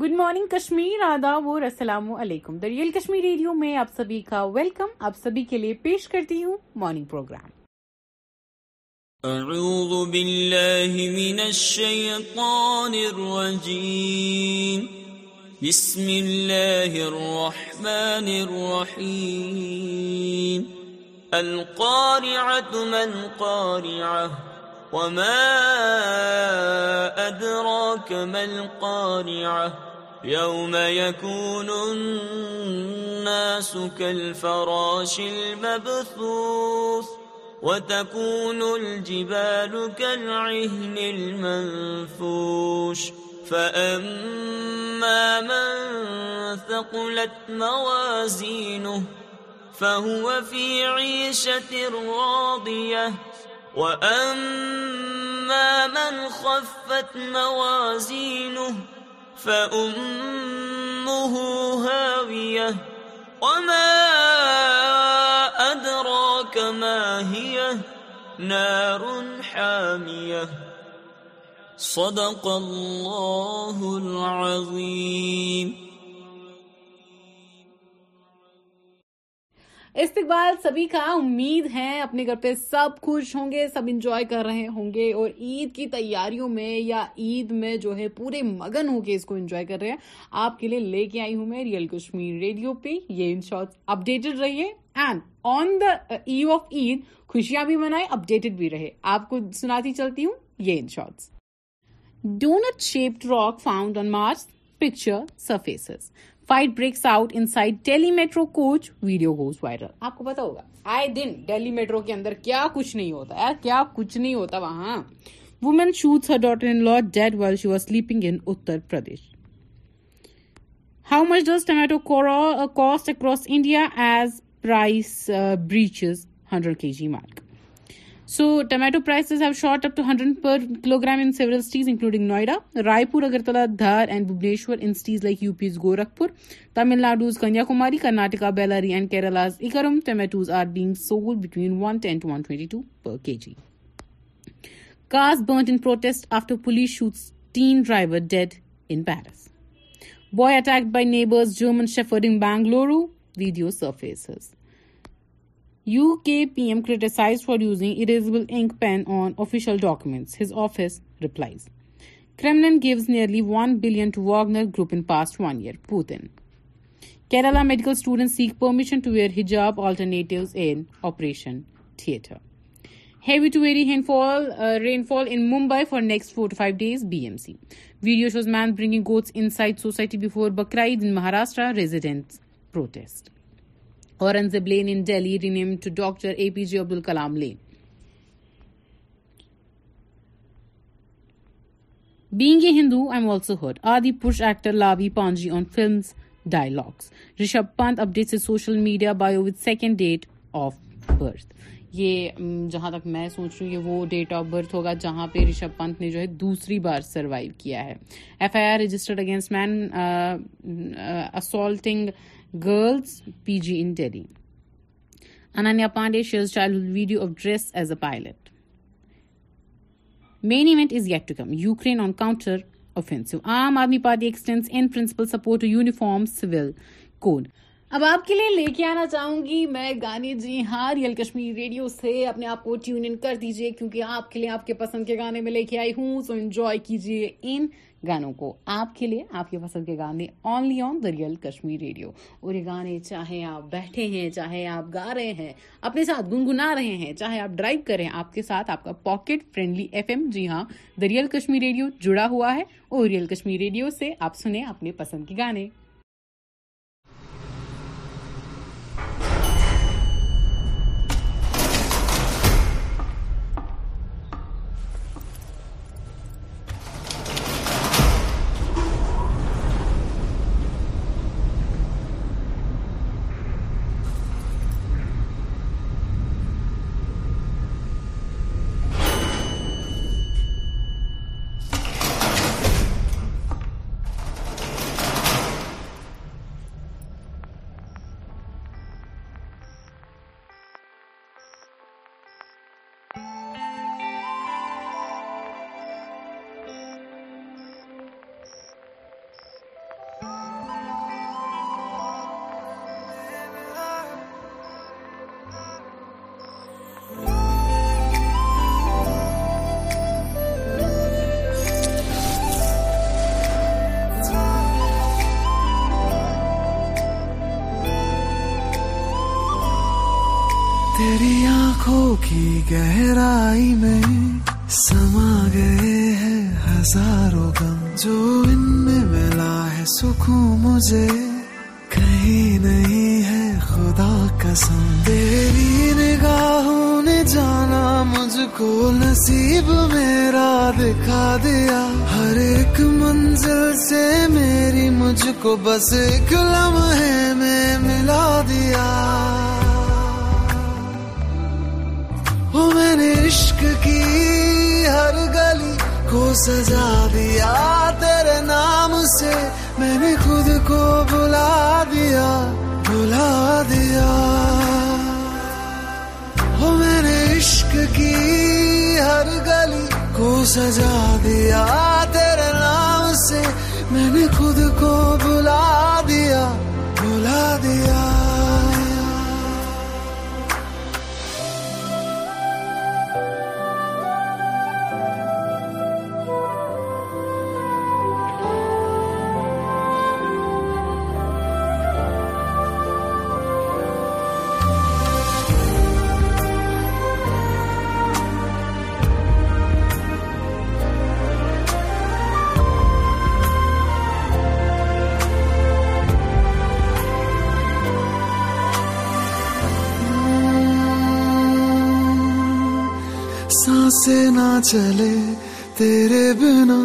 Good morning Kashmir ادا و رسلام علیکم دریال کشمیر ریڈیو میں آپ سبھی کا ویلکم آپ سبھی کے لیے پیش کرتی ہوں مارننگ پروگرام اعوذ باللہ من من الشیطان الرجیم بسم اللہ الرحمن الرحیم قارعہ وما القاریاں يوم يكون الناس كالفراش المبثوث وتكون الجبال كالعهن المنفوش فأما من ثقلت موازينه فهو في عيشة راضية وأما من خفت موازينه فأمه هاوية وما أدراك ما هي نار حامية صدق الله العظيم استقبال سبھی کا امید ہے اپنے گھر پہ سب خوش ہوں گے سب انجوائے کر رہے ہوں گے اور عید کی تیاریوں میں یا عید میں جو ہے پورے مگن ہو کے اس کو انجوائے کر رہے ہیں آپ کے لیے لے کے آئی ہوں میں ریئل کشمیر ریڈیو پہ یہ ان شارٹ اپڈیٹڈ رہیے and on the eve of Eid خوشیاں بھی منائے اپڈیٹڈ بھی رہے آپ کو سناتی چلتی ہوں یہ in shorts donut shaped shape rock on Mars picture surfaces fight breaks out inside Delhi metro coach video goes viral آپ کو پتا ہوگا آئے دن ڈیلی میٹرو کے اندر کیا کچھ نہیں ہوتا کیا کچھ نہیں ہوتا وہاں woman shoot her daughter in law dead while she are sleeping in Uttar Pradesh how much does tomato cost across India as price breaches hundred K G mark So tomato prices have shot up to 100 per kilogram in several cities, including Noida, Raipur, Agartala, Dhar and Bhubaneswar, in cities like UP's Gorakhpur, Tamil Nadu's Kanyakumari, Karnataka, Bellary and Kerala's Ikaram. Tomatoes are being sold between 110 to 122 per kg. Cars burnt in protest after police shoots teen driver dead in Paris. Boy attacked by neighbours, German Shepherd in Bangalore, video surfaces. UK PM criticized for using erasable ink pen on official documents, his office replies. Kremlin gives nearly $1 billion to Wagner Group in past 1 year, Putin. Kerala medical students seek permission to wear hijab alternatives in Operation Theatre. Heavy to very uh, rainfall in Mumbai for next 4 to 5 days, BMC. Video shows man bringing goats inside society before Bakrid in Maharashtra, residents protest. یہ جہاں تک میں سوچ رہی ہوں یہ وہ date of birth ہوگا جہاں پہ رشب پنت نے جو ہے دوسری بار سروائیو کیا ہے F I against men assaulting girls P G in Pandey party principle support uniform civil code اب آپ کے لیے لے کے آنا چاہوں گی میں گانے جی ہاں ریئل کشمیر ریڈیو سے اپنے آپ کو ٹیون ان کر دیجیے کیونکہ آپ کے لیے آپ کے پسند کے گانے میں لے کے آئی ہوں سو انجوائے کیجیے ان گانوں کو آپ کے لیے آپ کے پسند کے گانے only on the real Kashmir radio اور یہ گانے چاہے آپ بیٹھے ہیں چاہے آپ گا رہے ہیں اپنے ساتھ گنگنا رہے ہیں چاہے آپ ڈرائیو کر رہے ہیں آپ کے ساتھ آپ کا پاکٹ فرینڈلی ایف ایم جی ہاں دا ریئل کشمیر ریڈیو جڑا ہوا ہے اور ریئل کشمیر ریڈیو سے آپ سنیں اپنے پسند کے گانے کو بس ایک لمحے میں ملا دیا میں نے عشق کی ہر گلی کو سجا دیا تیرے نام سے میں نے خود کو بلا دیا بلا دیا میں نے عشق کی ہر گلی کو سجا دیا تیرے نام سے میں نے خود کو بلا دیا بلا دیا چلے تیرے بنا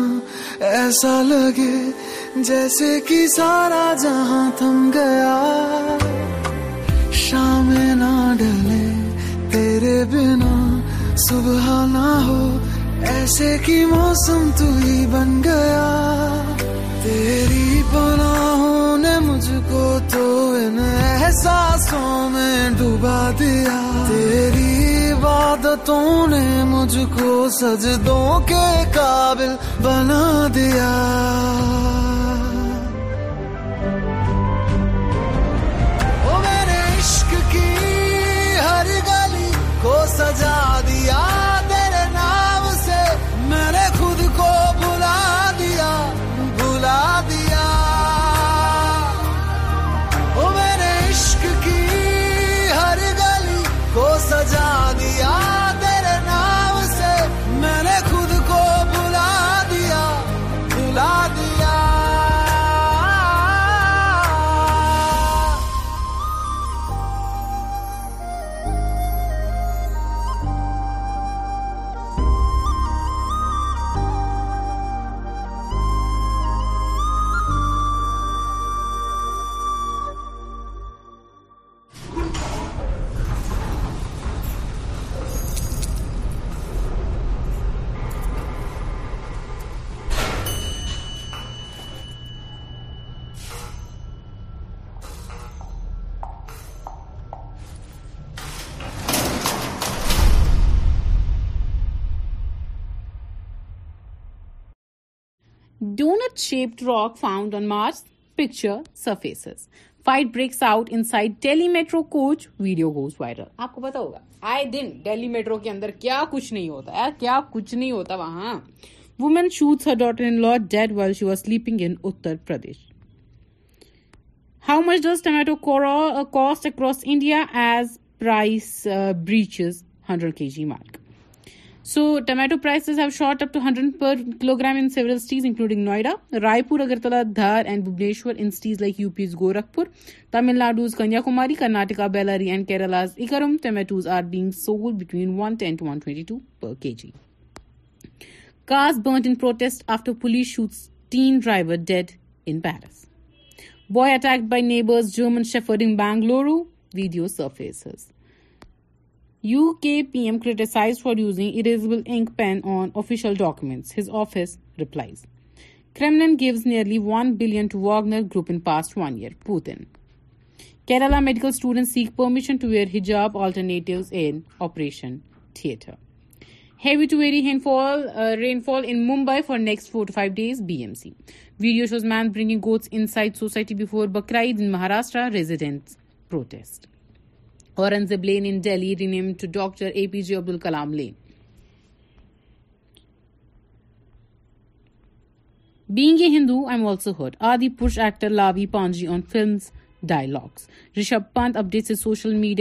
ایسا لگے جیسے کہ سارا جہاں تھم گیا شام نہ ڈلے تیرے بنا صبح نہ ہو ایسے کی موسم تو ہی بن گیا تیری پناہوں نے مجھ کو تو ان احساسوں میں ڈوبا دیا تیری عبادتوں نے مجھ کو سجدوں کے قابل بنا دیا وہ میرے عشق کی ہر گلی کو سجا donut shaped rock found Mars picture surface fight breaks out and Delhi metro coach video goes viral آپ کو پتا ہوگا آئے دن ڈیلی میٹرو کے اندر کیا کچھ نہیں ہوتا ہے کیا کچھ نہیں ہوتا وہاں women shoots her daughter in law dead she was sleeping in Uttar Pradesh how much does tomato cost across India as price breaches hundred K G mark so tomato prices have shot up to hundred per kilogram in several cities including Noida Raipur Agartala Dhar and Bhubaneswar in cities like U P's Gorakhpur Tamil Nadu's Kanyakumari Karnataka Bellary and Kerala's اکرم tomatoes are being sold between one ten to one twenty two per K G cars burnt in protest after police shoots teen driver dead in Paris boy attack by neighbours German shepherd in Bengaluru video surfaces UK PM criticized for using erasable ink pen on official documents, his office replies. Kremlin gives nearly $1 billion to Wagner Group in past 1 year, Putin. Kerala medical students seek permission to wear hijab alternatives in Operation Theatre. Heavy to very uh, rainfall in Mumbai for next 4 to 5 days, BMC. Video shows man bringing goats inside society before Bakrid in Maharashtra, residents protest. Social media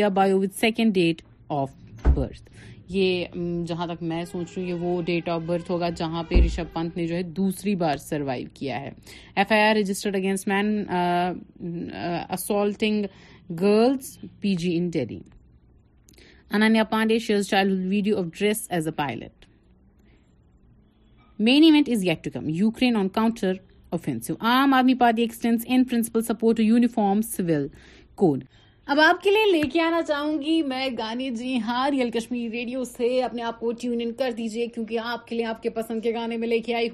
bio weekend date of birth جہاں تک میں سوچ رہی ہوں وہ date of birth ہوگا جہاں پہ رشب پنت نے جو دوسری بار سروائ کیا ہے F I R registered against مینٹنگ girls P G in dairy Ananya Pandey shares childhood video of dress as a pilot main event is get to come Ukraine on counter اوفیو Aam Aadmi Party extends in principle support uniform civil code اب آپ کے لیے لے کے آنا چاہوں گی میں گانے جی ہاں ریئل کشمیری ریڈیو سے اپنے آپ کو ٹیون ان کر دیجئے کیونکہ آپ کے لیے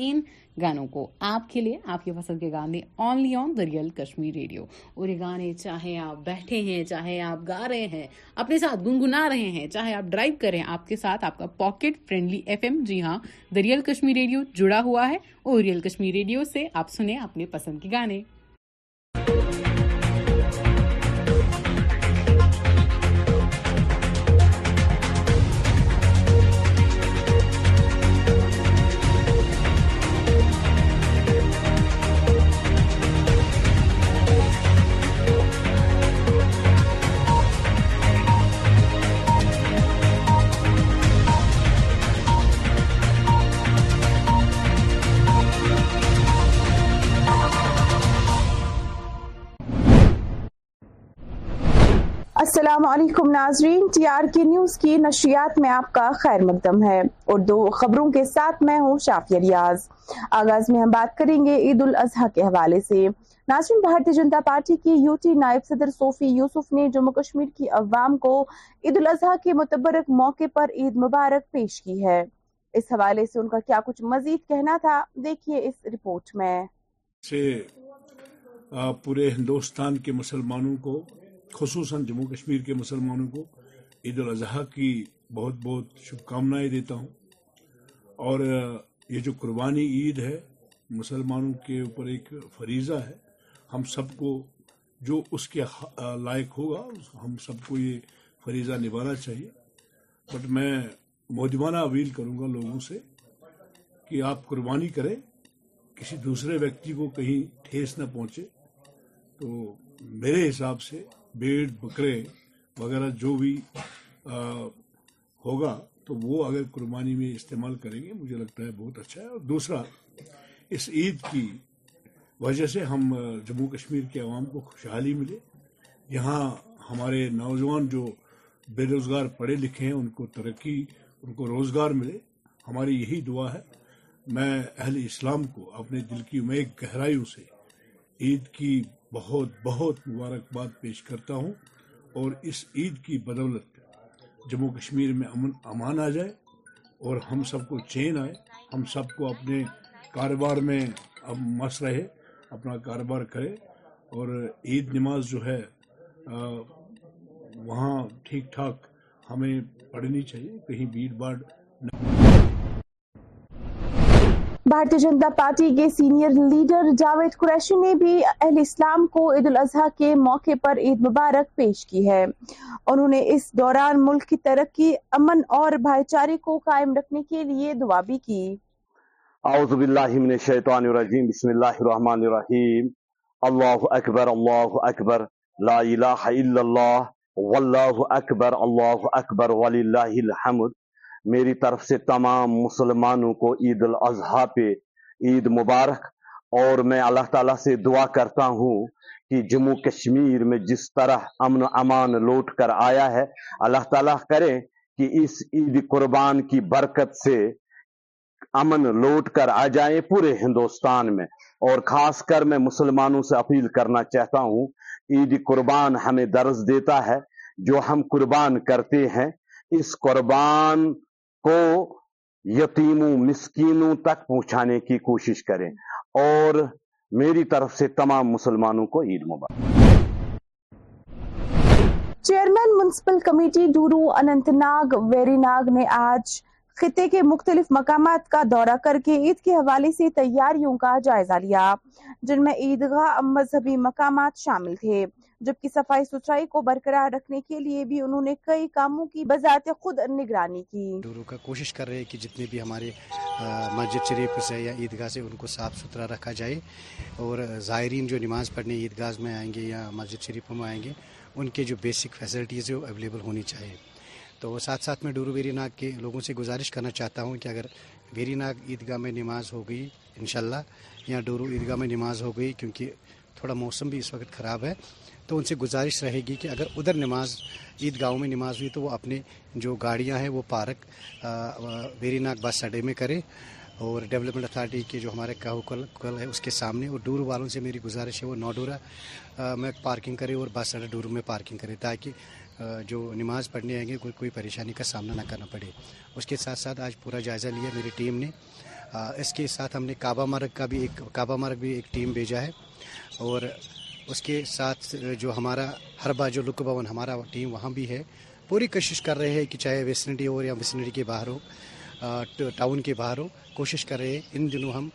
ان گانوں کو آپ کے لیے آپ کے پسند کے گانے only on the real Kashmir radio اور یہ گانے چاہے آپ بیٹھے ہیں چاہے آپ گا رہے ہیں اپنے ساتھ گنگنا رہے ہیں چاہے آپ ڈرائیو کریں آپ کے ساتھ آپ کا پاکٹ فرینڈلی ایف ایم جی ہاں دا ریئل کشمیر ریڈیو جڑا ہوا ہے اور ریئل کشمیر ریڈیو سے آپ سنیں اپنے پسند کے گانے السلام علیکم ناظرین ٹی آر کے نیوز کی نشریات میں آپ کا خیر مقدم ہے اردو خبروں کے ساتھ میں ہوں شافی ریاض آغاز میں ہم بات کریں گے عید الاضحیٰ کے حوالے سے ناظرین بھارتی جنتا پارٹی کی یوٹی نائب صدر صوفی یوسف نے جموں کشمیر کی عوام کو عید الاضحیٰ کے متبرک موقع پر عید مبارک پیش کی ہے اس حوالے سے ان کا کیا کچھ مزید کہنا تھا دیکھیے اس رپورٹ میں پورے ہندوستان کے مسلمانوں کو خصوصاً جموں کشمیر کے مسلمانوں کو عید الاضحیٰ کی بہت بہت شبھ کامنائیں دیتا ہوں اور یہ جو قربانی عید ہے مسلمانوں کے اوپر ایک فریضہ ہے ہم سب کو جو اس کے لائق ہوگا ہم سب کو یہ فریضہ نبھانا چاہیے بٹ میں موجوانہ اپیل کروں گا لوگوں سے کہ آپ قربانی کریں کسی دوسرے ویکتی کو کہیں ٹھیس نہ پہنچے تو میرے حساب سے بیڑ بکرے وغیرہ جو بھی ہوگا تو وہ اگر قربانی میں استعمال کریں گے مجھے لگتا ہے بہت اچھا ہے اور دوسرا اس عید کی وجہ سے ہم جموں کشمیر کے عوام کو خوشحالی ملے یہاں ہمارے نوجوان جو بے روزگار پڑھے لکھے ہیں ان کو ترقی ان کو روزگار ملے ہماری یہی دعا ہے میں اہل اسلام کو اپنے دل کی میں گہرائیوں سے عید کی بہت بہت مبارکباد پیش کرتا ہوں اور اس عید کی بدولت جموں کشمیر میں امن امان آ جائے اور ہم سب کو چین آئے ہم سب کو اپنے کاروبار میں مس رہے اپنا کاروبار کرے اور عید نماز جو ہے وہاں ٹھیک ٹھاک ہمیں پڑھنی چاہیے کہیں بھیڑ بھاڑ نہ بھارتی جنتا پارٹی کے سینئر لیڈر جاوید قریشی نے بھی اہل اسلام کو عید الاضحیٰ کے موقع پر عید مبارک پیش کی ہے انہوں نے اس دوران ملک کی ترقی امن اور بھائی چارے کو قائم رکھنے کے لیے دعا بھی کی اعوذ باللہ من الشیطان الرجیم بسم اللہ الرحمن الرحیم اللہ اکبر اللہ اکبر لا الہ الا اللہ واللہ اکبر اللہ اکبر وللہ الحمد میری طرف سے تمام مسلمانوں کو عید الاضحیٰ پہ عید مبارک اور میں اللہ تعالیٰ سے دعا کرتا ہوں کہ جموں کشمیر میں جس طرح امن امان لوٹ کر آیا ہے اللہ تعالیٰ کرے کہ اس عید قربان کی برکت سے امن لوٹ کر آ جائیں پورے ہندوستان میں اور خاص کر میں مسلمانوں سے اپیل کرنا چاہتا ہوں عید قربان ہمیں درس دیتا ہے جو ہم قربان کرتے ہیں اس قربان کو یتیموں مسکینوں تک پہنچانے کی کوشش کریں اور میری طرف سے تمام مسلمانوں کو Eid Mubarak chairman municipal committee Doru Anant Nag ناگ نے آج خطے کے مختلف مقامات کا دورہ کر کے عید کے حوالے سے تیاریوں کا جائزہ لیا جن میں عیدگاہ مذہبی مقامات شامل تھے جبکہ صفائی ستھرائی کو برقرار رکھنے کے لیے بھی انہوں نے کئی کاموں کی بذات خود نگرانی کی کا کوشش کر رہے ہیں کہ جتنے بھی ہمارے مسجد شریف سے یا عیدگاہ سے ان کو صاف ستھرا رکھا جائے اور زائرین جو نماز پڑھنے عیدگاہ میں آئیں گے یا مسجد شریفوں میں آئیں گے ان کے جو بیسک فیسلٹیز ہیں وہ ہونی چاہیے تو ساتھ ساتھ میں ڈورو ویری ناگ کے لوگوں سے گزارش کرنا چاہتا ہوں کہ اگر ویری ناگ عیدگاہ میں نماز ہو گئی انشاءاللہ یا ڈورو عیدگاہ میں نماز ہو گئی کیونکہ تھوڑا موسم بھی اس وقت خراب ہے تو ان سے گزارش رہے گی کہ اگر ادھر نماز عید گاہوں میں نماز ہوئی تو وہ اپنے جو گاڑیاں ہیں وہ پارک ویری ناگ بس اڈے میں کرے اور ڈیولپمنٹ اتھارٹی کے جو ہمارے کل ہے اس کے سامنے اور ڈور والوں سے میری گزارش ہے وہ نوڈورا میں پارکنگ کرے اور بس اڈا ڈوروم میں پارکنگ کرے تاکہ جو نماز پڑھنے آئیں گے کوئی کوئی پریشانی کا سامنا نہ کرنا پڑے اس کے ساتھ ساتھ آج پورا جائزہ لیا میری ٹیم نے اس کے ساتھ ہم نے کعبہ مرگ کا بھی ایک کعبہ مرگ بھی ایک ٹیم بھیجا ہے اور اس کے ساتھ جو ہمارا ہر بار جو لک بھون ہمارا ٹیم وہاں بھی ہے پوری کوشش کر رہے ہیں کہ چاہے ویسنڈی ہو یا ویسنڈی کے باہر ہو ٹاؤن کے باہر ہو کوشش کر رہے ہیں ان دنوں ہم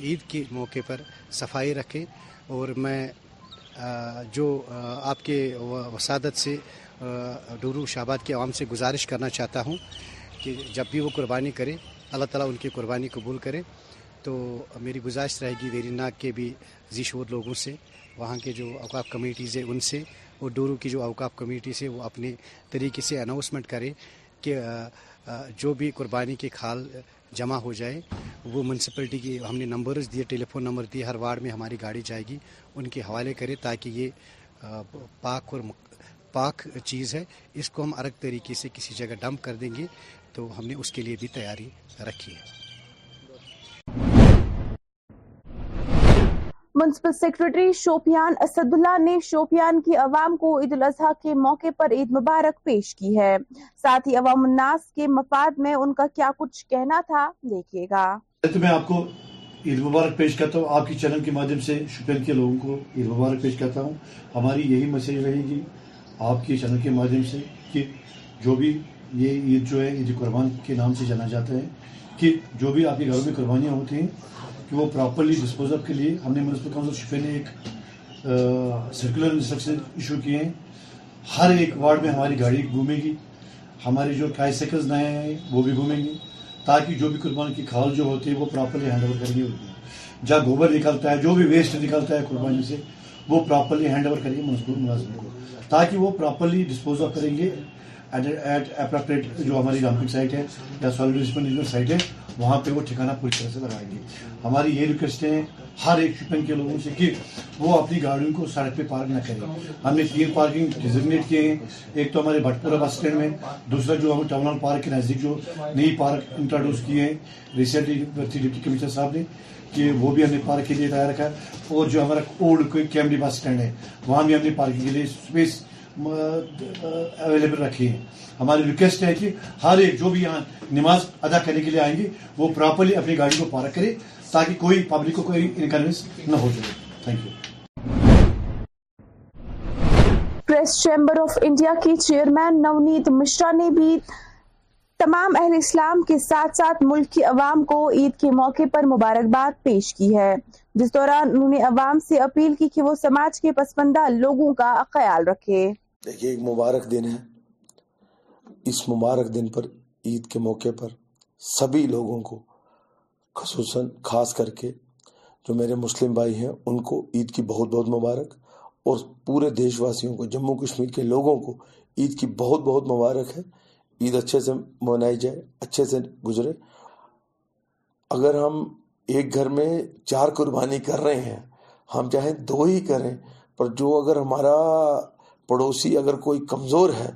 عید کے موقع پر صفائی رکھیں اور میں جو آپ کے وسادت سے ڈورو شہباد کے عوام سے گزارش کرنا چاہتا ہوں کہ جب بھی وہ قربانی کرے اللہ تعالیٰ ان کی قربانی قبول کرے تو میری گزارش رہے گی ویری ناک کے بھی ذیشور لوگوں سے وہاں کے جو اوقاف کمیٹیز ہیں ان سے اور ڈورو کی جو اوقاف کمیٹیز سے وہ اپنے طریقے سے اناؤنسمنٹ کرے کہ جو بھی قربانی کے کھال جمع ہو جائے وہ میونسپلٹی کی ہم نے نمبرز دیے فون نمبر دیے ہر وارڈ میں ہماری گاڑی جائے گی ان کے حوالے کرے تاکہ یہ پاک اور پاک چیز ہے اس کو ہم الگ طریقے سے کسی جگہ ڈمپ کر دیں گے تو ہم نے اس کے لیے بھی تیاری رکھی ہے municipal secretary Shopian Asadullah نے شوپیان کی عوام کو عید الاضحیٰ کے موقع پر عید مبارک پیش کی ہے ساتھ ہی عوام الناس کے مفاد میں ان کا کیا کچھ کہنا تھا دیکھیے گا تو میں آپ کو عید مبارک پیش کرتا ہوں آپ کی چینل کے مادھیم سے شوپین کے لوگوں کو عید مبارک پیش کرتا ہوں ہماری یہی میسج رہے گی آپ کے چینل کے مادھیم سے کہ جو بھی یہ عید جو ہے عید قربان کے نام سے جانا جاتا ہے کہ جو بھی آپ کے گھروں میں قربانیاں ہوتی ہیں کہ وہ پراپرلی ڈسپوز اپ کے لیے ہم نے میونسپل کاؤنسل شفے نے ایک سرکولر انسٹرکشن ایشو کیے ہیں ہر ایک وارڈ میں ہماری گاڑی گھومے گی ہماری جو ٹرائی سائیکلز نئے ہیں وہ بھی گھومیں گی تاکہ جو بھی قربان کی کھال جو ہوتی ہے وہ پراپرلی ہینڈ اوور کرنی ہے جہاں گوبر نکلتا ہے جو بھی ویسٹ نکلتا ہے قربانی سے وہ پراپرلی ہینڈ اوور کریں گے مزدور ملازمین کو تاکہ وہ پراپرلی ڈسپوز آف کریں گے ایٹ اپروپریٹ جو ہماری ڈمپنگ سائٹ ہے یا سالڈ سال سائٹ ہے وہاں پہ وہ ٹھکانہ پوری طرح سے لگائیں گے ہماری یہ ریکویسٹ ہے ہر ایک شپن کے لوگوں سے کہ وہ اپنی گاڑیوں کو سڑک پہ پارک نہ کریں ہم نے تین پارکنگ ڈیزگنیٹ کیے ہیں ایک تو ہمارے بھٹپورہ بس اسٹینڈ میں دوسرا جو ہم ٹاؤن ہال پارک کے نزدیک جو نئی پارک انٹروڈیوس کیے ہیں ریسنٹلی ڈپٹی کمشنر صاحب نے کہ وہ بھی ہم نے پارک کے لیے تیار رکھا ہے اور جو ہمارا اولڈ کیمری بس اسٹینڈ ہے وہاں بھی ہم نے پارکنگ کے لیے اسپیس اویلیبل رکھی ہیں ہماری ریکویسٹ ہے کہ ہر ایک جو بھی یہاں نماز ادا کرنے کے لیے آئیں گے وہ پراپرلی اپنی گاڑی کو پارک کرے تاکہ کوئی پبلک کو کوئی انکنوینس نہ ہو جائے thank you press chamber of India کی چیئرمین نونیت مشرا نے بھی تمام اہل اسلام کے ساتھ ساتھ ملک کی عوام کو عید کے موقع پر مبارکباد پیش کی ہے جس دوران انہوں نے عوام سے اپیل کی کہ وہ سماج کے پسپندہ لوگوں کا خیال رکھے ایک مبارک دن ہے اس مبارک دن پر عید کے موقع پر سبھی لوگوں کو خاص کر کے جو میرے مسلم بھائی ہیں ان کو عید کی بہت بہت مبارک اور پورے کو جموں کشمیر کے لوگوں کو عید کی بہت بہت مبارک ہے عید اچھے سے منائی جائے اچھے سے گزرے اگر ہم ایک گھر میں چار قربانی کر رہے ہیں ہم چاہیں دو ہی کریں پر جو اگر ہمارا پڑوسی اگر کوئی کمزور ہے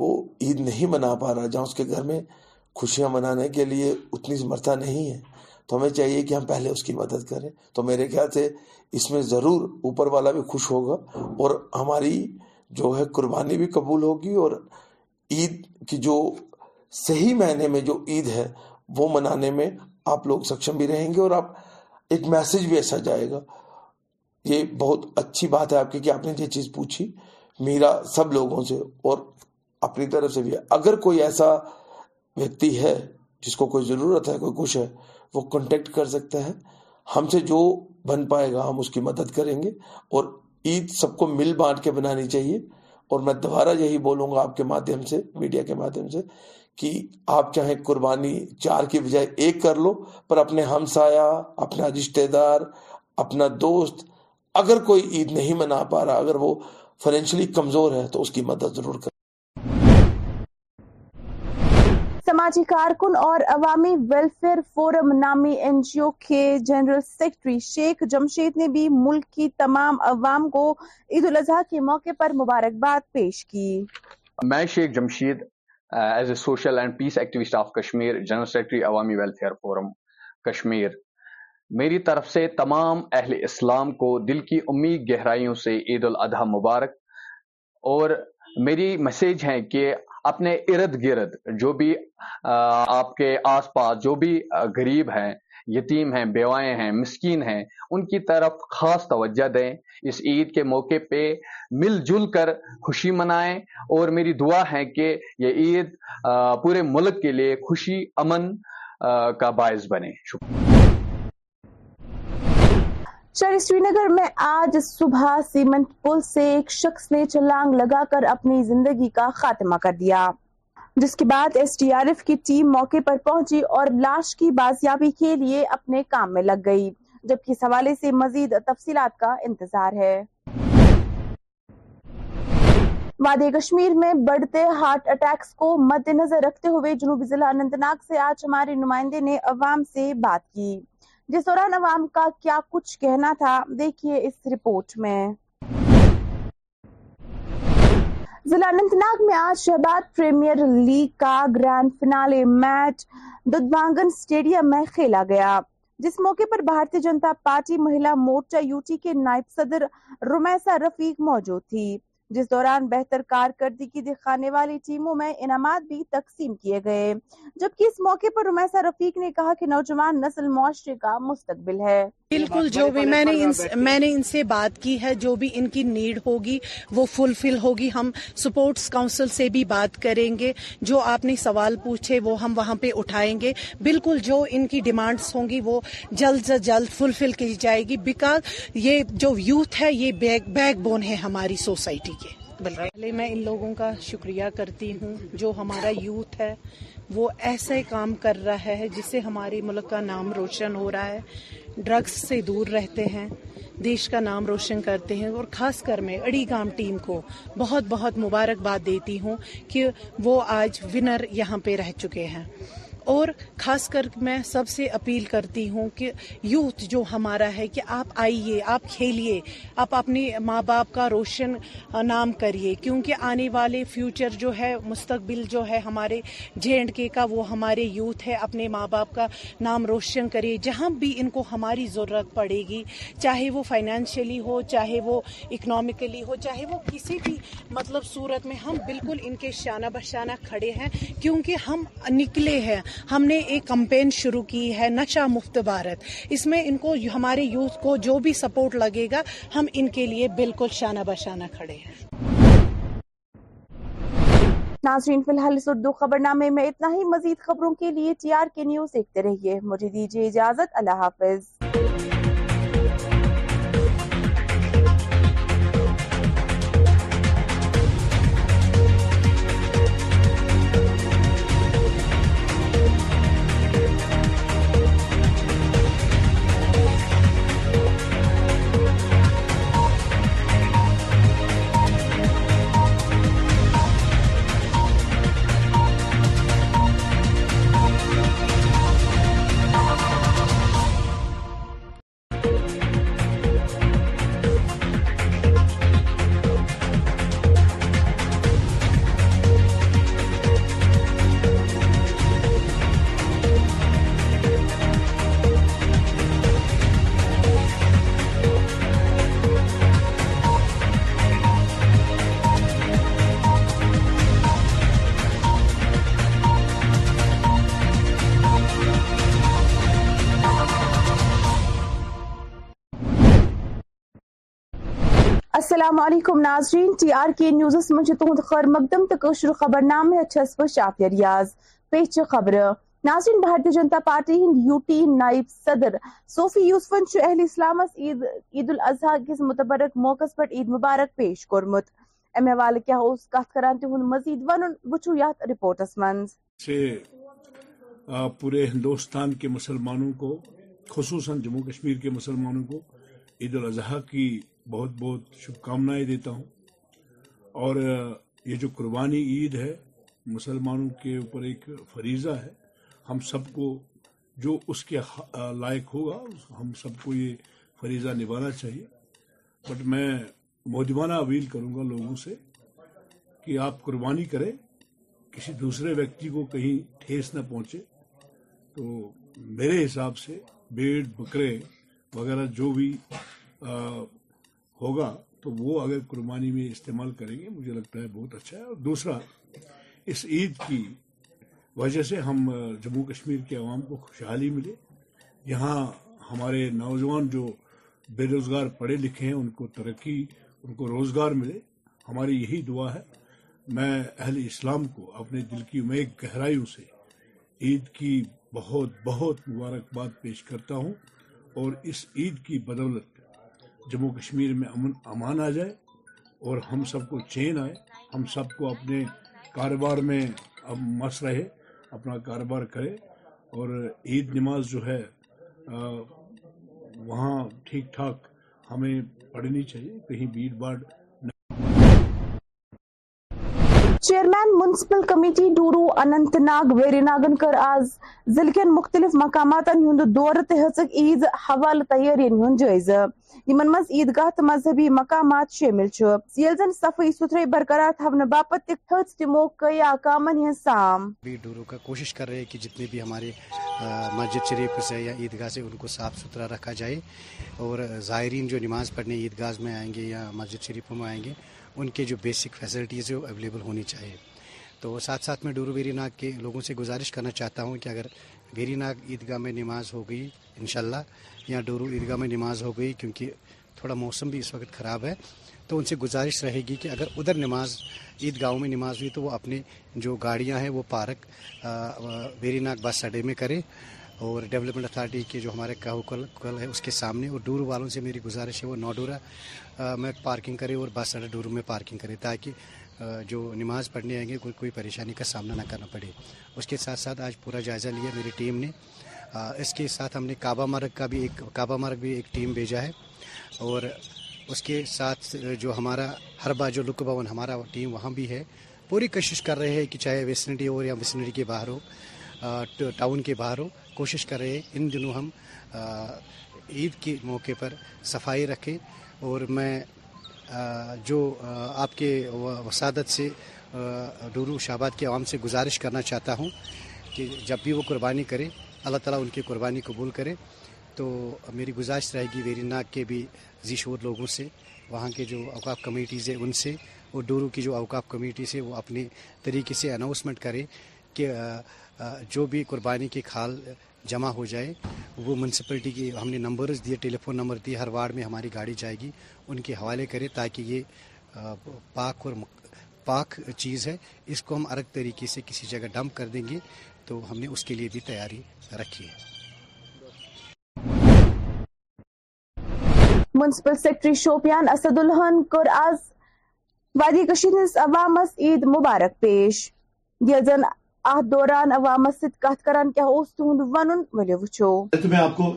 وہ عید نہیں منا پا رہا جہاں اس کے گھر میں خوشیاں منانے کے لیے اتنی سمرتھا نہیں ہے تو ہمیں چاہیے کہ ہم پہلے اس کی مدد کریں تو میرے خیال سے اس میں ضرور اوپر والا بھی خوش ہوگا اور ہماری جو ہے قربانی بھی قبول ہوگی اور عید کی جو صحیح مہینے میں جو عید ہے وہ منانے میں آپ لوگ سکشم بھی رہیں گے اور آپ ایک میسج بھی ایسا جائے گا یہ بہت اچھی بات ہے آپ کی کہ آپ نے یہ چیز پوچھی میرا سب لوگوں سے اور اپنی طرف سے بھی اگر کوئی ایسا ویکتی ہے جس کو کوئی ضرورت ہے کوئی کچھ ہے وہ کانٹیکٹ کر سکتا ہے ہم سے جو بن پائے گا ہم اس کی مدد کریں گے اور عید سب کو مل بانٹ کے بنانی چاہیے اور میں دوبارہ یہی بولوں گا آپ کے مادھیم سے میڈیا کے مادھیم سے کہ آپ چاہے قربانی چار کی بجائے ایک کر لو پر اپنے ہمسایا اپنا رشتے دار اپنا دوست اگر کوئی عید نہیں منا پا رہا اگر وہ کمزور ہے تو اس کی مدد ضرور سماجی کارکن اور عوامی ویلفیئر فورم نامی این جی او کے جنرل سیکرٹری شیخ جمشید نے بھی ملک کی تمام عوام کو عید الاضحیٰ کے موقع پر مبارکباد پیش کی میں Sheikh Jamshed as a social and peace activist of Kashmir general secretary Awami welfare forum Kashmir میری طرف سے تمام اہل اسلام کو دل کی امید گہرائیوں سے عید الاضحیٰ مبارک اور میری میسیج ہے کہ اپنے ارد گرد جو بھی آپ کے آس پاس جو بھی غریب ہیں یتیم ہیں بیوائیں ہیں مسکین ہیں ان کی طرف خاص توجہ دیں اس عید کے موقع پہ مل جل کر خوشی منائیں اور میری دعا ہے کہ یہ عید پورے ملک کے لیے خوشی امن کا باعث بنے شکریہ شہر سری نگر میں آج صبح سیمنٹ پل سے ایک شخص نے چلانگ لگا کر اپنی زندگی کا خاتمہ کر دیا جس کے بعد ایس ڈی آر ایف کی ٹیم موقع پر پہنچی اور لاش کی بازیابی کے لیے اپنے کام میں لگ گئی جبکہ اس حوالے سے مزید تفصیلات کا انتظار ہے وادی کشمیر میں بڑھتے ہارٹ اٹیکس کو مد نظر رکھتے ہوئے جنوبی ضلع اننت ناگ سے آج ہمارے نمائندے نے عوام سے بات کی جس دوران عوام کا کیا کچھ کہنا تھا دیکھیے اس رپورٹ میں ضلع انت ناگ میں آج شہباد پریمیئر لیگ کا گرانڈ فنالے میچ ددوانگن اسٹیڈیم میں کھیلا گیا جس موقع پر بھارتی جنتا پارٹی مہیلا مورچہ یوٹی کے نائب صدر رومیسا رفیق موجود تھی جس دوران بہتر کارکردگی دکھانے والی ٹیموں میں انعامات بھی تقسیم کیے گئے جبکہ اس موقع پر رمیسا رفیق نے کہا کہ نوجوان نسل معاشرے کا مستقبل ہے بالکل جو بھی میں نے میں نے ان سے بات کی ہے جو بھی ان کی نیڈ ہوگی وہ فلفل ہوگی ہم سپورٹس کاؤنسل سے بھی بات کریں گے جو آپ نے سوال پوچھے وہ ہم وہاں پہ اٹھائیں گے بالکل جو ان کی ڈیمانڈس ہوں گی وہ جلد سے جلد فلفل کی جائے گی بیکاز یہ جو یوتھ ہے یہ بیک بون ہے ہماری سوسائٹی کے بلکہ میں ان لوگوں کا شکریہ کرتی ہوں جو ہمارا یوتھ ہے وہ ایسے کام کر رہا ہے جس سے ہمارے ملک کا نام روشن ہو رہا ہے ڈرگس سے دور رہتے ہیں دیش کا نام روشن کرتے ہیں اور خاص کر میں اڑی گام ٹیم کو بہت بہت مبارکباد دیتی ہوں کہ وہ آج ونر یہاں پہ رہ چکے ہیں اور خاص کر میں سب سے اپیل کرتی ہوں کہ یوتھ جو ہمارا ہے کہ آپ آئیے آپ کھیلیے آپ اپنے ماں باپ کا روشن نام کریے کیونکہ آنے والے فیوچر جو ہے مستقبل جو ہے ہمارے جے اینڈ کے کا وہ ہمارے یوتھ ہے اپنے ماں باپ کا نام روشن کریے جہاں بھی ان کو ہماری ضرورت پڑے گی چاہے وہ فائنینشلی ہو چاہے وہ اکنامکلی ہو چاہے وہ کسی بھی مطلب صورت میں ہم بالکل ان کے شانہ بشانہ کھڑے ہیں کیونکہ ہم نکلے ہیں ہم نے ایک کمپین شروع کی ہے نشہ مفت بھارت اس میں ان کو ہمارے یوتھ کو جو بھی سپورٹ لگے گا ہم ان کے لیے بالکل شانہ بہ شانہ کھڑے ہیں ناظرین فی الحال اس اردو خبر نامے میں اتنا ہی مزید خبروں کے لیے ٹی آر کے نیوز دیکھتے رہیے مجھے دیجیے اجازت اللہ حافظ السلام علیکم ناظرین ٹی آر کے نیوزس مجھے تہد خیر مقدم تو قشر خبر نامہ چھس اچھا بہ شافیہ ریاض پیچ خبر ناظرین بھارتی جنتا پارٹی ہند یو ٹی نائب صدر صوفی یوسفن اہل اسلام عید عید الاضحیٰ کس متبرک موقع پر عید مبارک پیش کورمت ام حوالہ کیا اس کت کران تہد مزید ون وچو یت رپورٹس من سے پورے ہندوستان کے مسلمانوں کو خصوصاً جموں کشمیر کے مسلمانوں کو عید الاضحیٰ کی بہت بہت کامنائیں دیتا ہوں اور یہ جو قربانی عید ہے مسلمانوں کے اوپر ایک فریضہ ہے ہم سب کو جو اس کے لائق ہوگا ہم سب کو یہ فریضہ نبھانا چاہیے بٹ میں موجوانہ اپیل کروں گا لوگوں سے کہ آپ قربانی کریں کسی دوسرے ویکتی کو کہیں ٹھیس نہ پہنچے تو میرے حساب سے بیڑ بکرے وغیرہ جو بھی ہوگا تو وہ اگر قربانی میں استعمال کریں گے مجھے لگتا ہے بہت اچھا ہے اور دوسرا اس عید کی وجہ سے ہم جموں کشمیر کے عوام کو خوشحالی ملے یہاں ہمارے نوجوان جو بے روزگار پڑھے لکھے ہیں ان کو ترقی ان کو روزگار ملے ہماری یہی دعا ہے میں اہل اسلام کو اپنے دل کی میں گہرائیوں سے عید کی بہت بہت مبارکباد پیش کرتا ہوں اور اس عید کی بدولت جموں کشمیر میں امن امان آ جائے اور ہم سب کو چین آئے ہم سب کو اپنے کاروبار میں مس رہے اپنا کاروبار کرے اور عید نماز جو ہے وہاں ٹھیک ٹھاک ہمیں پڑھنی چاہیے کہیں بھیڑ بھاڑ chairman municipal committee Doru Anant Nag very ناگن کر آز ضلع کن مختلف مقامات دور تہذک عید حوالہ تیاری ہند جائزہ یمن مز عیدگاہ مذہبی مقامات شامل زن صفائی ستھرائی برقرار تھونے باپتھام ہز سام ڈورو کا کوشش کر رہے کہ جتنے بھی ہمارے مسجد شریف سے یا عیدگاہ سے ان کو صاف ستھرا رکھا جائے اور زائرین جو نماز پڑھنے عیدگاہ میں آئیں گے یا مسجد شریفوں میں آئیں گے ان کے جو بیسک فیسلٹیز ہے وہ اویلیبل ہونی چاہیے تو ساتھ ساتھ میں ڈورو ویری ناگ کے لوگوں سے گزارش کرنا چاہتا ہوں کہ اگر ویری ناگ عیدگاہ میں نماز ہو گئی انشاءاللہ یا ڈورو عیدگاہ میں نماز ہو گئی کیونکہ تھوڑا موسم بھی اس وقت خراب ہے تو ان سے گزارش رہے گی کہ اگر ادھر نماز عید گاہوں میں نماز ہوئی تو وہ اپنی جو گاڑیاں ہیں وہ پارک ویری ناگ بس اڈے میں کرے اور ڈیولپمنٹ اتھارٹی کے جو ہمارے کل ہے اس کے سامنے اور ڈورو والوں سے میری گزارش ہے وہ نوڈورا میں پارکنگ کرے اور بس اڈا ڈورو میں پارکنگ کرے تاکہ جو نماز پڑھنے آئیں گے کوئی کوئی پریشانی کا سامنا نہ کرنا پڑے اس کے ساتھ ساتھ آج پورا جائزہ لیا میری ٹیم نے اس کے ساتھ ہم نے کعبہ مرگ کا بھی ایک کعبہ مرگ بھی ایک ٹیم بھیجا ہے اور اس کے ساتھ جو ہمارا ہر بار جو لک بھون ہمارا ٹیم وہاں بھی ہے پوری کوشش کر رہے ہیں کہ چاہے ویسنڈی ہو یا ویسنڈی کے باہر ہو ٹاؤن کے باہر ہو کوشش کر رہے ہیں ان دنوں ہم عید کے موقع پر صفائی رکھیں اور میں جو آپ کے وسادت سے ڈورو شہباد کے عوام سے گزارش کرنا چاہتا ہوں کہ جب بھی وہ قربانی کرے اللہ تعالیٰ ان کی قربانی قبول کرے تو میری گزارش رہے گی ویری ناک کے بھی ذیشور لوگوں سے وہاں کے جو اوقاف کمیٹیز ہیں ان سے اور ڈورو کی جو اوقاف کمیٹیز ہے وہ اپنے طریقے سے اناؤنسمنٹ کریں کہ جو بھی قربانی کے کھال جمع ہو جائے وہ میونسپلٹی کی ہم نے نمبرز دیے ٹیلی فون نمبر دیے ہر وارڈ میں ہماری گاڑی جائے گی ان کے حوالے کرے تاکہ یہ پاک اور پاک چیز ہے اس کو ہم الگ طریقے سے کسی جگہ ڈمپ کر دیں گے تو ہم نے اس کے لیے بھی تیاری رکھی ہے منسپل سیکٹری شوپیان اسد الحن کر آز وادی کشید عوامس عید مبارک پیش یہ زن دوران عوام کیا اس تو میں آپ کو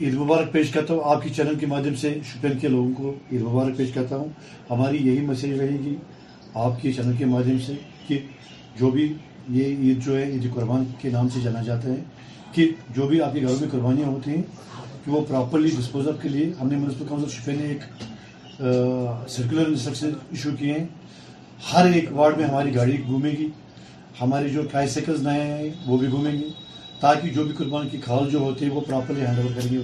عید مبارک پیش کرتا ہوں آپ کی چینل کے مادھیم سے شپین کے لوگوں کو عید مبارک پیش کرتا ہوں ہماری یہی میسج رہے گی آپ کی چینل کے مادھیم سے کہ جو بھی یہ عید جو ہے عید قربان کے نام سے جانا جاتا ہے کہ جو بھی آپ کی گھروں میں قربانیاں ہوتی ہیں کہ وہ پراپرلی ڈسپوز کے لیے ہم نے کاؤنسل نے ایک ایشو ہیں ہر ایک وارڈ میں ہماری گاڑی گھومے گی ہماری جو ٹرائی سیکلز نئے ہیں وہ بھی گھومیں گے تاکہ جو بھی قربان کی کھال جو ہوتی ہے وہ پراپرلی ہینڈ اوور کریں گے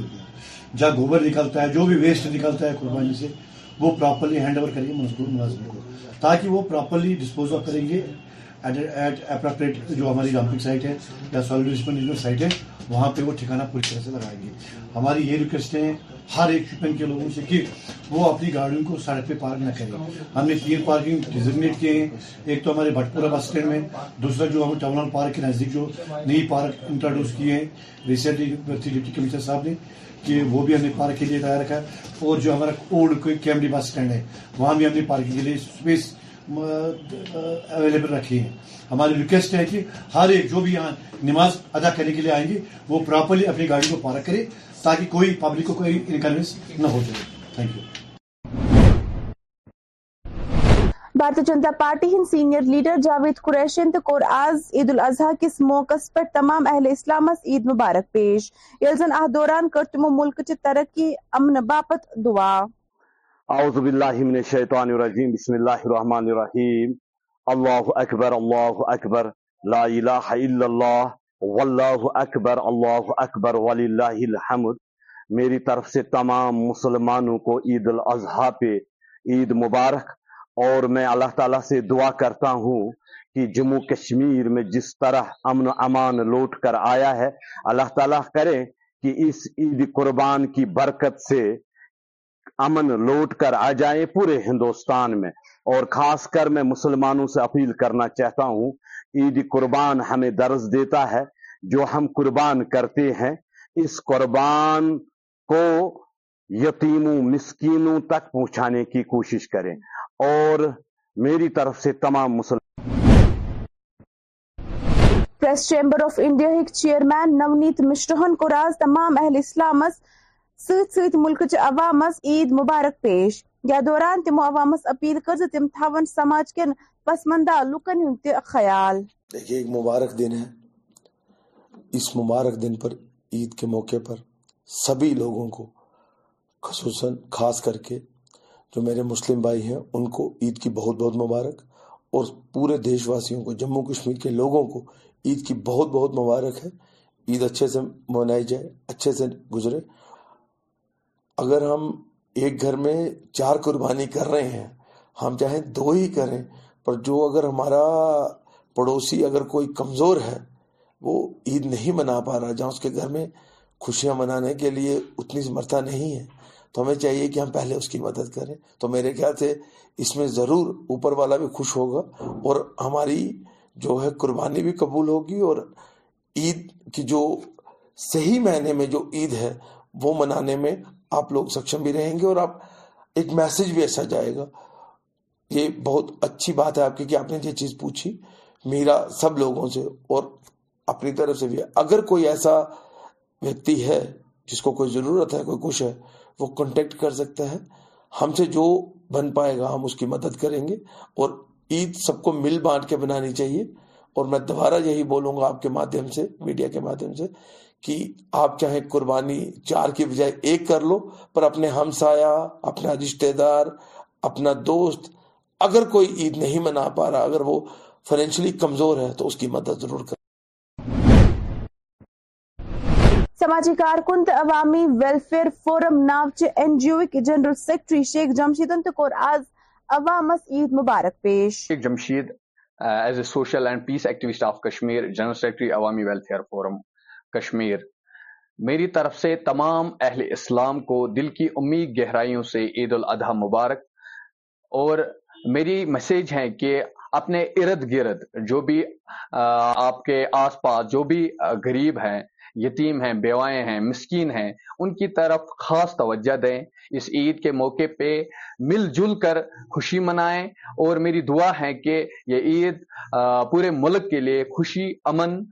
جہاں گوبر نکلتا ہے جو بھی ویسٹ نکلتا ہے قربانی سے وہ پراپرلی ہینڈ اوور کریں گے ملازمین کو تاکہ وہ پراپرلی ڈسپوز آف کریں گے ایٹ اپراپریٹ جو ہماری ڈمپنگ سائٹ ہے یا سال سائٹ ہے وہاں پہ وہ ٹھکانہ پوری طرح سے لگائیں گے ہماری یہ ریکویسٹ ہے ہر ایک شپن کے لوگوں سے کہ وہ اپنی گاڑیوں کو سڑک پہ پارک نہ کریں ہم نے تین پارکنگ ڈیزگنیٹ کیے ہیں ایک تو ہمارے بھٹپورہ بس اسٹینڈ میں دوسرا جو ہم ٹاؤن پارک کے نزدیک جو نئی پارک انٹروڈیوس کیے ہیں ریسنٹلی ڈپٹی کمشنر صاحب نے کہ وہ بھی ہم نے پارک کے لیے تیار رکھا ہے اور جو ہمارا اولڈ کیمڈی بس اسٹینڈ ہے وہاں بھی ہم نے پارکنگ کے لیے اسپیس اویلیبل رکھی ہیں ہماری ریکویسٹ ہے کہ ہر ایک جو بھی یہاں نماز ادا کرنے کے لیے آئیں گے وہ پراپرلی اپنی گاڑی کو پارک کرے تاکہ کوئی پبلک کو کوئی انکنوینس نہ ہو جائے thank you Bharatiya Janata Party Hind senior leader Javed قریشن تو کور آز عید الاضحیٰ کس موقع پر تمام اہل اسلام اس عید مبارک پیش یلزن آہ دوران کر تمو ملک چی ترقی امن باپت دعا اعوذ باللہ من الشیطان الرجیم بسم اللہ الرحمن الرحیم اللہ اکبر اللہ اکبر لا الہ الا اللہ واللہ اکبر اللہ اکبر ولی الحمد میری طرف سے تمام مسلمانوں کو عید الاضحیٰ پہ عید مبارک اور میں اللہ تعالیٰ سے دعا کرتا ہوں کہ جموں کشمیر میں جس طرح امن و امان لوٹ کر آیا ہے اللہ تعالیٰ کرے کہ اس عید قربان کی برکت سے امن لوٹ کر آ جائیں پورے ہندوستان میں اور خاص کر میں مسلمانوں سے اپیل کرنا چاہتا ہوں عید قربان ہمیں درس دیتا ہے جو ہم قربان کرتے ہیں اس قربان کو یتیموں مسکینوں تک پہنچانے کی کوشش کریں اور میری طرف سے تمام مسلمان آف انڈیا ہک چیئرمین نونیت مشرہن کو راز تمام اہل اسلامس ست سلک عوام عید مبارک پیش یا دوران تمو عوام اپیل کر تم تھون سماج کے پسماندہ لکن ہنتے خیال دیکھیں ایک مبارک دن ہے اس مبارک دن پر عید کے موقع پر سبھی لوگوں کو خصوصاً خاص کر کے جو میرے مسلم بھائی ہیں ان کو عید کی بہت بہت مبارک اور پورے دیش واسیوں کو جموں کشمیر کے لوگوں کو عید کی بہت بہت مبارک ہے عید اچھے سے منائی جائے اچھے سے گزرے اگر ہم ایک گھر میں چار قربانی کر رہے ہیں ہم چاہیں دو ہی کریں پر جو اگر ہمارا پڑوسی اگر کوئی کمزور ہے وہ عید نہیں منا پا رہا جہاں اس کے گھر میں خوشیاں منانے کے لیے اتنی سمرتھا نہیں ہے تو ہمیں چاہیے کہ ہم پہلے اس کی مدد کریں تو میرے خیال سے اس میں ضرور اوپر والا بھی خوش ہوگا اور ہماری جو ہے قربانی بھی قبول ہوگی اور عید کی جو صحیح مہینے میں جو عید ہے وہ منانے میں آپ لوگ سکشم بھی رہیں گے اور آپ ایک میسج بھی ایسا جائے گا یہ بہت اچھی بات ہے آپ کی کہ آپ نے یہ چیز پوچھی میرا سب لوگوں سے اور اپنی طرف سے بھی اگر کوئی ایسا ویکتی ہے جس کو کوئی ضرورت ہے کوئی کچھ ہے وہ کانٹیکٹ کر سکتا ہے ہم سے جو بن پائے گا ہم اس کی مدد کریں گے اور عید سب کو مل بانٹ کے بنانی چاہیے اور میں دوبارہ یہی بولوں گا آپ کے مادھیم سے میڈیا کے مادھیم سے کہ آپ چاہے قربانی چار کی بجائے ایک کر لو پر اپنے ہمسایا اپنا رشتہ دار اپنا دوست اگر کوئی عید نہیں منا پا رہا اگر وہ فائنینشلی کمزور ہے تو اس کی مدد ضرور کریں سماجی کارکن عوامی ویلفیئر فورم ناوچ این جی او کے جنرل سیکرٹری شیخ جمشید انتقور آز عوام عید مبارک پیش Sheikh Jamshed as a social and peace activist of Kashmir general secretary Awami welfare forum Kashmir میری طرف سے تمام اہل اسلام کو دل کی امید گہرائیوں سے عید الاضحیٰ مبارک اور میری میسیج ہے کہ اپنے ارد گرد جو بھی آپ کے آس پاس جو بھی غریب ہیں یتیم ہیں بیوائیں ہیں مسکین ہیں ان کی طرف خاص توجہ دیں اس عید کے موقع پہ مل جل کر خوشی منائیں اور میری دعا ہے کہ یہ عید پورے ملک کے لیے خوشی امن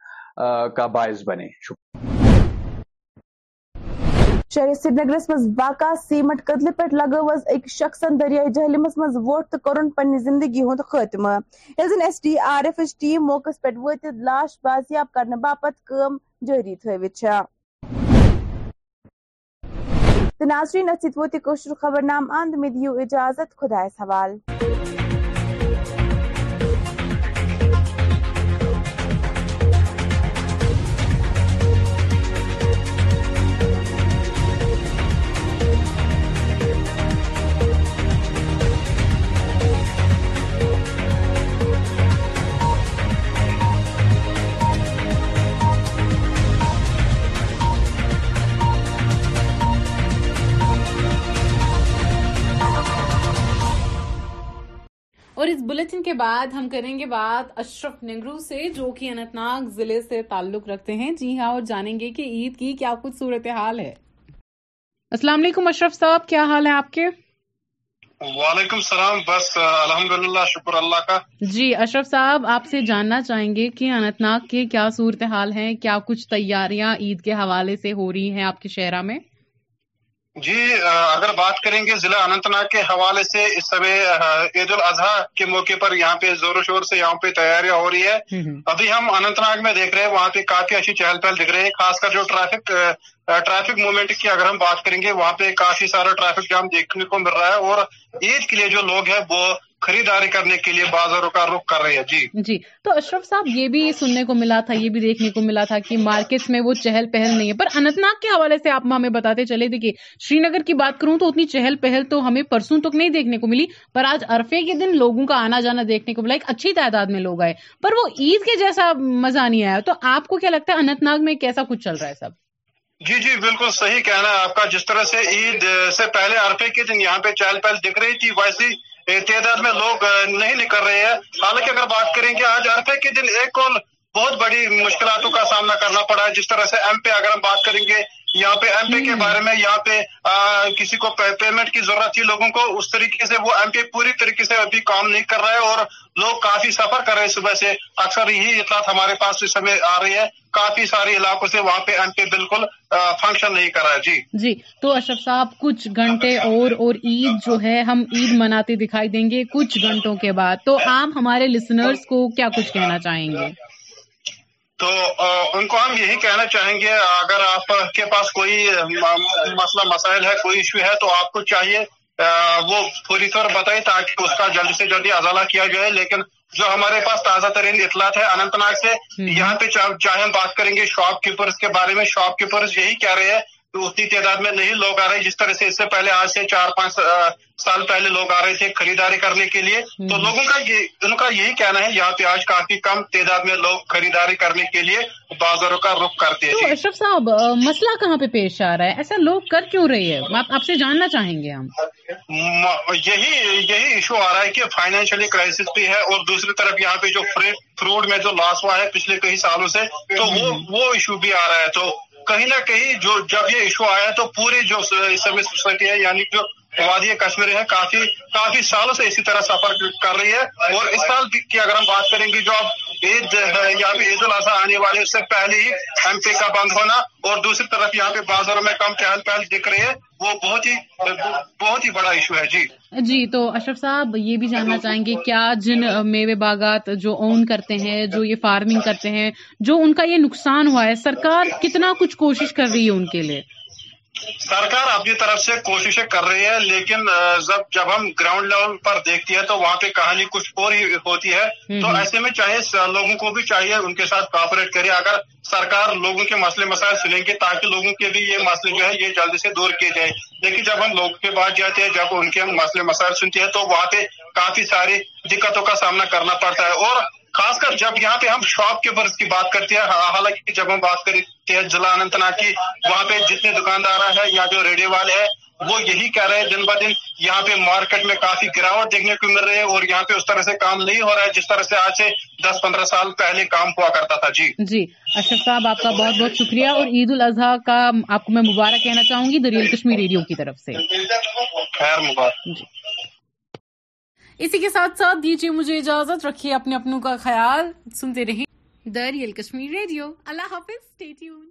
کا باعث بنے شکریہ شہر سری نگر من باقاع سیمنٹ کدلے پہ لگوز اکس شخصن دریائے جہلمس مز ووٹ تو کورن پنہ زندگی ہند خطمہ یا S D R F team موقع پہ وتھ لاش بازیاب کرنے باپت کم جاری تھوت ناظرین تاشر خبر نام اند مے دیو اجازت خدا حوال بلٹن کے بعد ہم کریں گے بات اشرف نگرو سے جو کہ انت ناگ ضلع سے تعلق رکھتے ہیں جی ہاں اور جانیں گے کہ عید کی کیا کچھ صورتحال ہے السلام علیکم اشرف صاحب کیا حال ہے آپ کے وعلیکم السلام بس الحمد للہ شکر اللہ کا جی اشرف صاحب آپ سے جاننا چاہیں گے کہ انت ناگ کے کیا صورتحال ہیں کیا کچھ تیاریاں عید کے حوالے سے ہو رہی ہیں آپ کے شہرہ میں جی اگر بات کریں گے ضلع انتناگ کے حوالے سے اس سمے الاضحیٰ کے موقع پر یہاں پہ زور و شور سے یہاں پہ تیاریاں ہو رہی ہے ابھی ہم انتناگ میں دیکھ رہے ہیں وہاں پہ کافی اچھی چہل پہل دکھ رہے ہیں خاص کر جو ٹریفک ٹریفک موومنٹ کی اگر ہم بات کریں گے وہاں پہ کافی سارا ٹریفک جام دیکھنے کو مل رہا ہے اور عید کے لیے جو لوگ ہیں وہ خریداری کرنے کے لیے بازاروں کا رخ کر رہی ہے جی جی تو اشرف صاحب یہ بھی سننے کو کو ملا ملا تھا تھا یہ بھی دیکھنے کہ مارکیٹس میں وہ چہل پہل نہیں ہے پر ناگ کے حوالے سے آپ ہمیں بتاتے چلے دیکھیے شری نگر کی بات کروں تو اتنی چہل پہل تو ہمیں پرسوں تک نہیں دیکھنے کو ملی پر آج عرفے کے دن لوگوں کا آنا جانا دیکھنے کو ملا ایک اچھی تعداد میں لوگ آئے پر وہ عید کے جیسا مزہ نہیں آیا تو آپ کو کیا لگتا ہے اننت ناگ میں کیسا کچھ چل رہا ہے سب جی جی بالکل صحیح کہنا ہے آپ کا جس طرح سے عید سے پہلے عرفے کے دن یہاں پہ چہل پہل دکھ رہی تھی ویسی تعداد میں لوگ نہیں نکل رہے ہیں حالانکہ اگر بات کریں گے آج عرفے کے دن ایک کون بہت بڑی مشکلاتوں کا سامنا کرنا پڑا ہے جس طرح سے ایم پے اگر ہم بات کریں گے یہاں پہ ایم پے کے بارے میں یہاں پہ کسی کو پیمنٹ کی ضرورت تھی لوگوں کو اس طریقے سے وہ ایم پے پوری طریقے سے ابھی کام نہیں کر رہا ہے اور لوگ کافی سفر کر رہے ہیں صبح سے اکثر یہی اطلاعات ہمارے پاس اس سمے آ رہی ہے کافی سارے علاقوں سے وہاں پہ ایم پے بالکل فنکشن نہیں کر رہا ہے جی جی تو اشرف صاحب کچھ گھنٹے اور اور عید جو ہے ہم عید مناتے دکھائی دیں گے کچھ گھنٹوں کے بعد تو عام ہمارے لسنرس کو کیا کچھ کہنا چاہیں گے تو ان کو ہم یہی کہنا چاہیں گے اگر آپ کے پاس کوئی مسئلہ مسائل ہے کوئی ایشو ہے تو آپ کو چاہیے وہ پوری طور بتائیں تاکہ اس کا جلد سے جلدی ازالہ کیا جائے لیکن جو ہمارے پاس تازہ ترین اطلاعات ہے ناگ سے یہاں پہ چاہے ہم بات کریں گے شاپ کیپرز کے بارے میں شاپ کیپرز یہی کہہ رہے ہیں اتنی تعداد میں نہیں لوگ آ رہے جس طرح سے اس سے پہلے آج سے چار پانچ سال پہلے لوگ آ رہے تھے خریداری کرنے کے لیے تو لوگوں کا یہ ان کا یہی کہنا ہے یہاں پہ آج کافی کم تعداد میں لوگ خریداری کرنے کے لیے بازاروں کا رخ کرتے ہیں جی۔ اشرف صاحب مسئلہ کہاں پہ پیش آ رہا ہے ایسا لوگ کر کیوں رہی ہے آپ سے جاننا چاہیں گے ہم یہی یہی ایشو آ رہا ہے کہ فائنینشلی کرائسس بھی ہے اور دوسری طرف یہاں پہ جو فروٹ میں جو لاس ہوا ہے پچھلے کئی سالوں سے تو وہ ایشو بھی آ رہا ہے تو کہیں نہ کہیں جو جب یہ ایشو آیا تو پوری جو اسلامی سوسائٹی ہے یعنی جو وادی کافی کافی سالوں سے اسی طرح سفر کر رہی ہے اور اس سال کی اگر ہم بات کریں گے جو اب عید عید یا الاضحیٰ آنے اس سے پہلے ہی ایم پی کا بند ہونا اور دوسری طرف یہاں پہ بازاروں میں کم پہل دکھ وہ بہت ہی بہت ہی بڑا ایشو ہے جی جی تو اشرف صاحب یہ بھی جاننا چاہیں گے کیا جن میوے باغات جو اون کرتے ہیں جو یہ فارمنگ کرتے ہیں جو ان کا یہ نقصان ہوا ہے سرکار کتنا کچھ کوشش کر رہی ہے ان کے لیے سرکار اپنی طرف سے کوششیں کر رہی ہے لیکن جب ہم گراؤنڈ لیول پر دیکھتی ہے تو وہاں پہ کہانی کچھ اور ہی ہوتی ہے تو ایسے میں چاہے لوگوں کو بھی چاہیے ان کے ساتھ کوپریٹ کرے اگر سرکار لوگوں کے مسئلے مسائل سنیں گے تاکہ لوگوں کے بھی یہ مسئلے جو ہے یہ جلدی سے دور کیے جائیں لیکن جب ہم لوگوں کے پاس جاتے ہیں جب ان کے مسئلے مسائل سنتی ہے تو وہاں پہ کافی ساری دقتوں کا سامنا کرنا پڑتا ہے اور خاص کر جب یہاں پہ ہم شاپ کے کیپر کی بات کرتے ہیں حالانکہ جب ہم بات کرتے ہیں ضلع ناگ کی وہاں پہ جتنے دکاندار ہیں یہاں جو ریڈیو والے ہیں وہ یہی کہہ رہے ہیں دن بہ دن یہاں پہ مارکیٹ میں کافی گراوٹ دیکھنے کو مل رہی ہے اور یہاں پہ اس طرح سے کام نہیں ہو رہا ہے جس طرح سے آج سے دس پندرہ سال پہلے کام ہوا کرتا تھا جی جی اشرف صاحب آپ کا بہت بہت شکریہ اور عید الاضحیٰ کا آپ کو میں مبارک کہنا چاہوں گی دریال کشمیر ریڈیو کی طرف سے خیر جی اسی کے ساتھ ساتھ دیجیے مجھے اجازت رکھیے اپنے اپنوں کا خیال سنتے رہیں دریل کشمیر ریڈیو اللہ حافظ